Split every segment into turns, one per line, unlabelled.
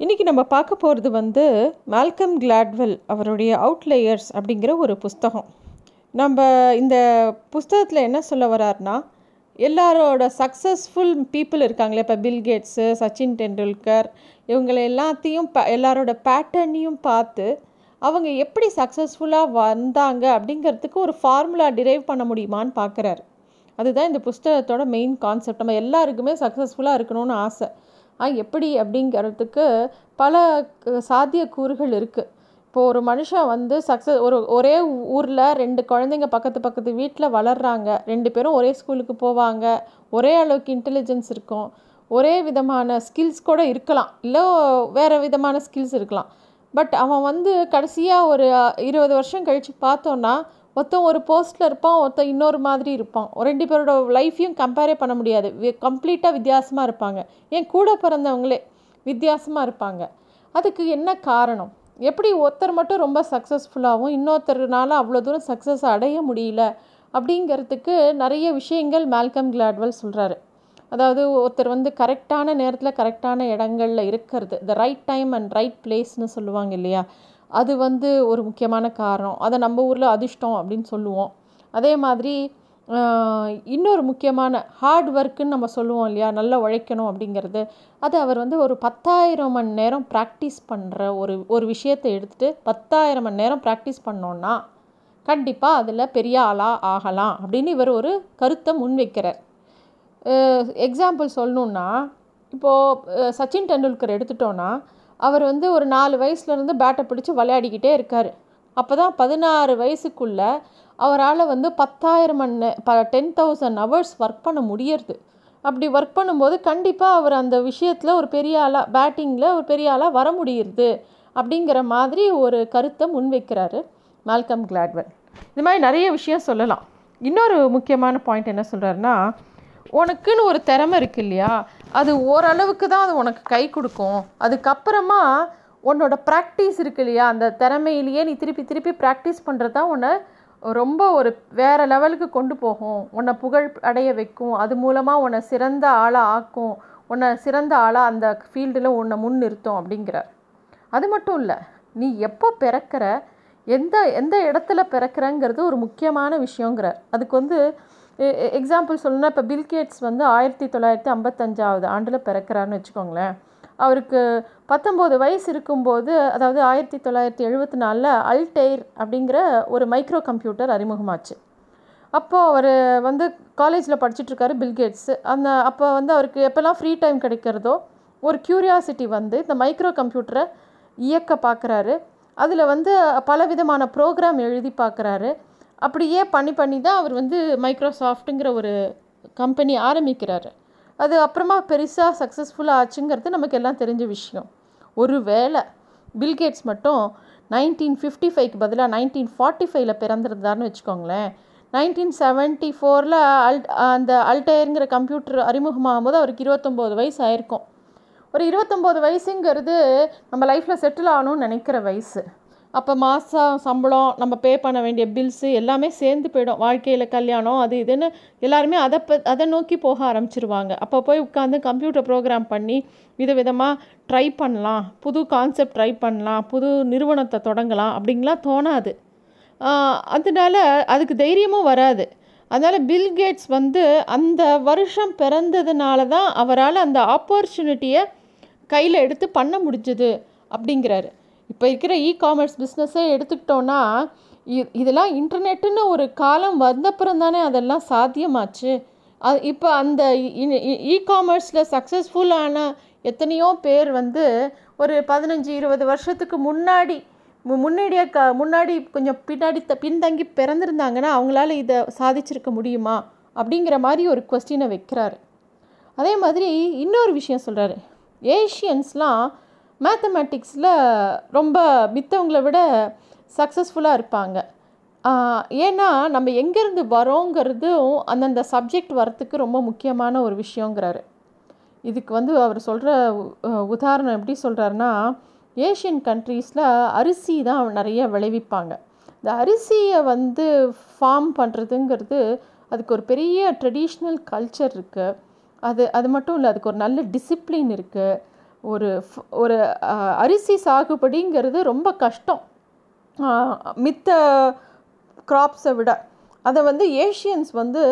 இன்றைக்கி நம்ம பார்க்க போகிறது வந்து மால்கம் கிளாட்வெல் அவருடைய அவுட்லேயர்ஸ் அப்படிங்கிற ஒரு புஸ்தகம். நம்ம இந்த புஸ்தகத்தில் என்ன சொல்ல வர்றாருனா எல்லாரோட சக்ஸஸ்ஃபுல் பீப்புள் இருக்காங்களே இப்போ பில்கேட்ஸு சச்சின் டெண்டுல்கர் இவங்களை எல்லாத்தையும் ப எல்லாரோட பேட்டர்னையும் பார்த்து அவங்க எப்படி சக்ஸஸ்ஃபுல்லாக வந்தாங்க அப்படிங்கிறதுக்கு ஒரு ஃபார்முலா டிரைவ் பண்ண முடியுமான்னு பார்க்குறாரு. அதுதான் இந்த புஸ்தகத்தோட மெயின் கான்செப்ட் நம்ம எல்லாருக்குமே சக்ஸஸ்ஃபுல்லாக இருக்கணும்னு ஆசை. எப்படி அப்படிங்கிறதுக்கு பல சாத்திய சாத்தியக்கூறுகள் இருக்குது இப்போ ஒரு மனுஷன் வந்து சக்ஸஸ் ஒரு ஒரே ஊரில் ரெண்டு குழந்தைங்க பக்கத்து பக்கத்து வீட்டில் வளர்றாங்க. ரெண்டு பேரும் ஒரே ஸ்கூலுக்கு போவாங்க. ஒரே அளவுக்கு இன்டெலிஜென்ஸ் இருக்கும். ஒரே விதமான ஸ்கில்ஸ் கூட இருக்கலாம். இல்லை வேறு விதமான ஸ்கில்ஸ் இருக்கலாம். பட் அவன் வந்து கடைசியாக ஒரு இருபது வருஷம் கழித்து பார்த்தோன்னா ஒருத்தன் ஒரு போஸ்ட்டில் இருப்பான் ஒருத்தன் இன்னொரு மாதிரி இருப்பான். ரெண்டு பேரோட லைஃப்பையும் கம்பேரே பண்ண முடியாது. கம்ப்ளீட்டாக வித்தியாசமாக இருப்பாங்க. ஏன் கூட பிறந்தவங்களே வித்தியாசமாக இருப்பாங்க. அதுக்கு என்ன காரணம்? எப்படி ஒருத்தர் மட்டும் ரொம்ப சக்ஸஸ்ஃபுல்லாகவும் இன்னொருத்தர்னால அவ்வளோ தூரம் சக்ஸஸ் அடைய முடியல? அப்படிங்கிறதுக்கு நிறைய விஷயங்கள் மேல்கம் கிளாட்வெல் சொல்கிறாரு அதாவது ஒருத்தர் வந்து கரெக்டான நேரத்தில் கரெக்டான இடங்கள்ல இருக்கிறது. The right time and right பிளேஸ்னு சொல்லுவாங்க இல்லையா? அது வந்து ஒரு முக்கியமான காரணம். அதை நம்ம ஊரில் அதிர்ஷ்டம் அப்படின்னு சொல்லுவோம். அதே மாதிரி இன்னொரு முக்கியமான ஹார்ட் ஒர்க்குன்னு நம்ம சொல்லுவோம் இல்லையா? நல்லா உழைக்கணும் அப்படிங்கிறது. அது அவர் வந்து ஒரு பத்தாயிரம் மணி நேரம் ப்ராக்டிஸ் பண்ணுற ஒரு ஒரு விஷயத்தை எடுத்துகிட்டு பத்தாயிரம் மணி நேரம் ப்ராக்டிஸ் பண்ணோன்னா கண்டிப்பாக அதில் பெரிய ஆளாக ஆகலாம் அப்படின்னு இவர் ஒரு கருத்தை முன்வைக்கிறார். எக்ஸாம்பிள் சொல்லணுன்னா இப்போது சச்சின் டெண்டுல்கர் எடுத்துட்டோன்னா அவர் வந்து ஒரு நாலு வயசுலேருந்து பேட்டை பிடிச்சி விளையாடிக்கிட்டே இருக்கார். அப்போ தான் பதினாறு வயசுக்குள்ளே அவரால் வந்து பத்தாயிரம் மணி ப டென் தௌசண்ட் ஹவர்ஸ் ஒர்க் பண்ண முடியறது. அப்படி ஒர்க் பண்ணும்போது கண்டிப்பாக அவர் அந்த விஷயத்தில் ஒரு பெரிய ஆளாக பேட்டிங்கில் ஒரு பெரிய ஆளாக வர முடியுது அப்படிங்கிற மாதிரி ஒரு கருத்தை முன்வைக்கிறாரு மால்கம் கிளாட்வெல். இது மாதிரி நிறைய விஷயம் சொல்லலாம். இன்னொரு முக்கியமான பாயிண்ட் என்ன சொல்கிறாருன்னா உனக்குன்னு ஒரு திறமை இருக்கு இல்லையா? அது ஓரளவுக்கு தான் அது உனக்கு கை கொடுக்கும். அதுக்கப்புறமா உன்னோட ப்ராக்டிஸ் இருக்கு இல்லையா? அந்த திறமையிலேயே நீ திருப்பி திருப்பி ப்ராக்டிஸ் பண்ணுறது தான் உன்னை ரொம்ப ஒரு வேறு லெவலுக்கு கொண்டு போகும். உன்னை புகழ் அடைய வைக்கும். அது மூலமாக உன்னை சிறந்த ஆளாக ஆக்கும். உன்னை சிறந்த ஆளாக அந்த ஃபீல்டில் உன்னை முன் நிறுத்தும் அப்படிங்கிறார். அது மட்டும் இல்லை நீ எப்போ பிறக்கிற எந்த எந்த இடத்துல பிறக்கிறங்கிறது ஒரு முக்கியமான விஷயங்கிறார். அதுக்கு வந்து எக்ஸாம்பிள் சொல்லணும்னா இப்போ பில்கேட்ஸ் வந்து ஆயிரத்தி தொள்ளாயிரத்தி ஐம்பத்தஞ்சாவது ஆண்டில் பிறக்கிறாருன்னு வச்சுக்கோங்களேன். அவருக்கு பத்தொம்போது வயசு இருக்கும்போது அதாவது ஆயிரத்தி தொள்ளாயிரத்தி எழுபத்தி நாலில் அல்டெய்ர் அப்படிங்கிற ஒரு மைக்ரோ கம்ப்யூட்டர் அறிமுகமாச்சு. அப்போது அவர் வந்து காலேஜில் படிச்சுட்ருக்காரு பில்கேட்ஸ் அந்த அப்போ வந்து அவருக்கு எப்போல்லாம் ஃப்ரீ டைம் கிடைக்கிறதோ ஒரு க்யூரியாசிட்டி வந்து இந்த மைக்ரோ கம்ப்யூட்டரை இயக்க பார்க்குறாரு அதில் வந்து பலவிதமான ப்ரோக்ராம் எழுதி பார்க்குறாரு அப்படியே பண்ணி பண்ணி தான் அவர் வந்து மைக்ரோசாஃப்ட்டுங்கிற ஒரு கம்பெனி ஆரம்பிக்கிறாரு. அது அப்புறமா பெருசாக சக்ஸஸ்ஃபுல்லாக ஆச்சுங்கிறது நமக்கு எல்லாம் தெரிஞ்ச விஷயம். ஒரு வேளை பில்கேட்ஸ் மட்டும் நைன்டீன் ஃபிஃப்டி ஃபைவ்க்கு பதிலாக நைன்டீன் ஃபார்ட்டி ஃபைவ்ல பிறந்திருந்தார்னு வச்சுக்கோங்களேன். நைன்டீன் செவன்ட்டி ஃபோரில் அல் அந்த அல்டயருங்கிற கம்ப்யூட்டர் அறிமுகமாகும் போது அவருக்கு இருபத்தொம்போது வயசு ஆயிருக்கும். ஒரு இருபத்தொம்போது வயசுங்கிறது நம்ம லைஃப்பில் செட்டில் ஆகணும்னு நினைக்கிற வயசு. அப்போ மாதம் சம்பளம் நம்ம பே பண்ண வேண்டிய பில்ஸு எல்லாமே சேர்ந்து போயிடும். வாழ்க்கையில் கல்யாணம் அது இதுன்னு எல்லாருமே அதை ப அதை நோக்கி போக ஆரம்பிச்சிருவாங்க. அப்போ போய் உட்காந்து கம்ப்யூட்டர் ப்ரோக்ராம் பண்ணி விதவிதமாக ட்ரை பண்ணலாம். புது கான்செப்ட் ட்ரை பண்ணலாம். புது நிறுவனத்தை தொடங்கலாம். அப்படின்லாம் தோணாது. அதனால் அதனால அதுக்கு தைரியமும் வராது. அதனால் பில் கேட்ஸ் வந்து அந்த வருஷம் பிறந்ததுனால தான் அவரால் அந்த ஆப்பர்ச்சுனிட்டியை கையில் எடுத்து பண்ண முடிஞ்சது அப்படிங்கிறாரு. இப்போ இருக்கிற இ காமர்ஸ் பிஸ்னஸே எடுத்துக்கிட்டோன்னா இ- இதெல்லாம் இன்டர்நெட்டுன்னு ஒரு காலம் வந்தப்புறம் தானே அதெல்லாம் சாத்தியமாச்சு. அது இப்போ அந்த இ காமர்ஸில் சக்ஸஸ்ஃபுல்லான எத்தனையோ பேர் வந்து ஒரு பதினஞ்சு இருபது வருஷத்துக்கு முன்னாடி முன்னாடியே க முன்னாடி கொஞ்சம் பின்னாடி த- பின்தங்கி பிறந்திருந்தாங்கன்னா அவங்களால இதை சாதிச்சிருக்க முடியுமா? அப்படிங்கிற மாதிரி ஒரு கொஸ்டினை வைக்கிறாரு. அதே மாதிரி இன்னொரு விஷயம் சொல்கிறாரு ஏஷியன்ஸ்லாம் மேத்தமேட்டிக்ஸில் ரொம்ப மித்தவங்களை விட சக்ஸஸ்ஃபுல்லாக இருப்பாங்க. ஏன்னா நம்ம எங்கேருந்து வரோங்கிறதும் அந்தந்த சப்ஜெக்ட் வரத்துக்கு ரொம்ப முக்கியமான ஒரு விஷயங்கிறாரு. இதுக்கு வந்து அவர் சொல்கிற உதாரணம் எப்படி சொல்கிறாருன்னா ஏஷியன் கண்ட்ரீஸில் அரிசி தான் நிறைய விளைவிப்பாங்க. இந்த அரிசியை வந்து ஃபார்ம் பண்ணுறதுங்கிறது அதுக்கு ஒரு பெரிய ட்ரெடிஷ்னல் கல்ச்சர் இருக்குது அது அது மட்டும் இல்லை அதுக்கு ஒரு நல்ல டிசிப்ளின் இருக்குது ஒரு ஒரு அரிசி சாகுபடிங்கிறது ரொம்ப கஷ்டம். மித்த க்ராப்ஸை விட. அதை வந்து ஏஷியன்ஸ் வந்து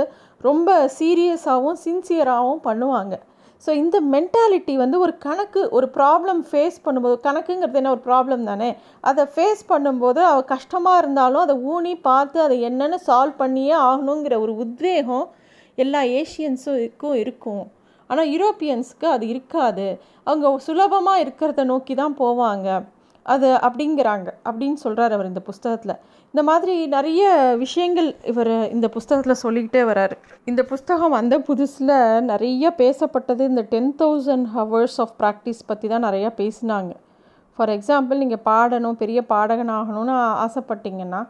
ரொம்ப சீரியஸாகவும் சின்சியராகவும் பண்ணுவாங்க. ஸோ இந்த மென்டாலிட்டி வந்து ஒரு கணக்கு ஒரு ப்ராப்ளம் ஃபேஸ் பண்ணும்போது கணக்குங்கிறது என்ன ஒரு ப்ராப்ளம் தானே? அதை ஃபேஸ் பண்ணும்போது அவ கஷ்டமாக இருந்தாலும் அதை ஊனி பார்த்து அதை என்னென்னு சால்வ் பண்ணியே ஆகணுங்கிற ஒரு உத்வேகம் எல்லா ஏஷியன்ஸுக்கும் இருக்கும். ஆனால் யூரோப்பியன்ஸ்க்கு அது இருக்காது. அவங்க சுலபமாக இருக்கிறத நோக்கி தான் போவாங்க. அது அப்படிங்கிறாங்க. அப்படின்னு சொல்கிறார் அவர் இந்த புஸ்தகத்தில். இந்த மாதிரி நிறைய விஷயங்கள் இவர் இந்த புஸ்தகத்தில் சொல்லிக்கிட்டே வரார். இந்த புஸ்தகம் வந்த புதுசில் நிறைய பேசப்பட்டது. இந்த ten thousand hours of practice பற்றி தான் நிறையா பேசினாங்க. ஃபார் எக்ஸாம்பிள் நீங்கள் பாடணும் பெரிய பாடகன் ஆகணும்னு ஆசைப்பட்டீங்கன்னா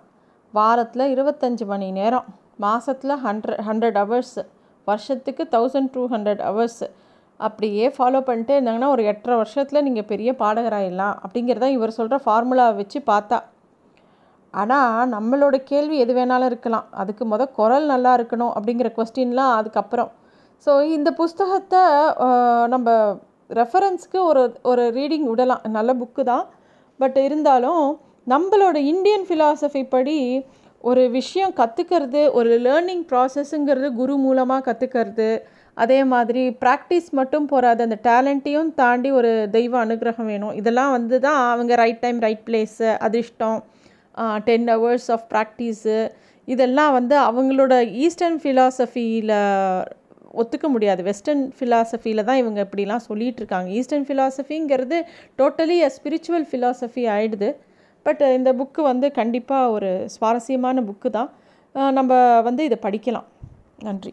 வாரத்தில் இருபத்தஞ்சி மணி நேரம் மாதத்தில் ஹண்ட்ரட் ஹண்ட்ரட் ஹவர்ஸு வருஷத்துக்கு தௌசண்ட் டூ ஹண்ட்ரட் ஹவர்ஸு அப்படியே ஃபாலோ பண்ணிட்டே இருந்தாங்கன்னா ஒரு எட்டரை வருஷத்தில் நீங்கள் பெரிய பாடகராயிடலாம் அப்படிங்கிறத இவர் சொல்கிற ஃபார்முலாவை வச்சு பார்த்தா. ஆனால் நம்மளோட கேள்வி எது வேணாலும் இருக்கலாம். அதுக்கு மொதல் குரல் நல்லா இருக்கணும் அப்படிங்கிற கொஸ்டின்லாம் அதுக்கப்புறம். ஸோ இந்த புஸ்தகத்தை நம்ம ரெஃபரன்ஸ்க்கு ஒரு ஒரு ரீடிங் விடலாம். நல்ல புக்கு தான். பட் இருந்தாலும் நம்மளோட இந்தியன் ஃபிலாசபி படி ஒரு விஷயம் கற்றுக்கிறது ஒரு லேர்னிங் ப்ராசஸ்ஸுங்கிறது குரு மூலமாக கற்றுக்கிறது அதே மாதிரி ப்ராக்டிஸ் மட்டும் போகாது அந்த டேலண்ட்டையும் தாண்டி ஒரு தெய்வ அனுகிரகம் வேணும். இதெல்லாம் வந்து தான் அவங்க ரைட் டைம் ரைட் பிளேஸு அதிர்ஷ்டம் டென் ஹவர்ஸ் ஆஃப் ப்ராக்டிஸு இதெல்லாம் வந்து அவங்களோட ஈஸ்டர்ன் ஃபிலாசபியில் ஒத்துக்க முடியாது. வெஸ்டர்ன் ஃபிலாசபியில் தான் இவங்க இப்படிலாம் சொல்லிகிட்டு இருக்காங்க. ஈஸ்டர்ன் ஃபிலாசபிங்கிறது டோட்டலி அ ஸ்பிரிச்சுவல் ஃபிலாசபி ஆகிடுது பட் இந்த புக்கு வந்து கண்டிப்பாக ஒரு சுவாரஸ்யமான புக்கு தான். நம்ம வந்து இதை படிக்கலாம். நன்றி.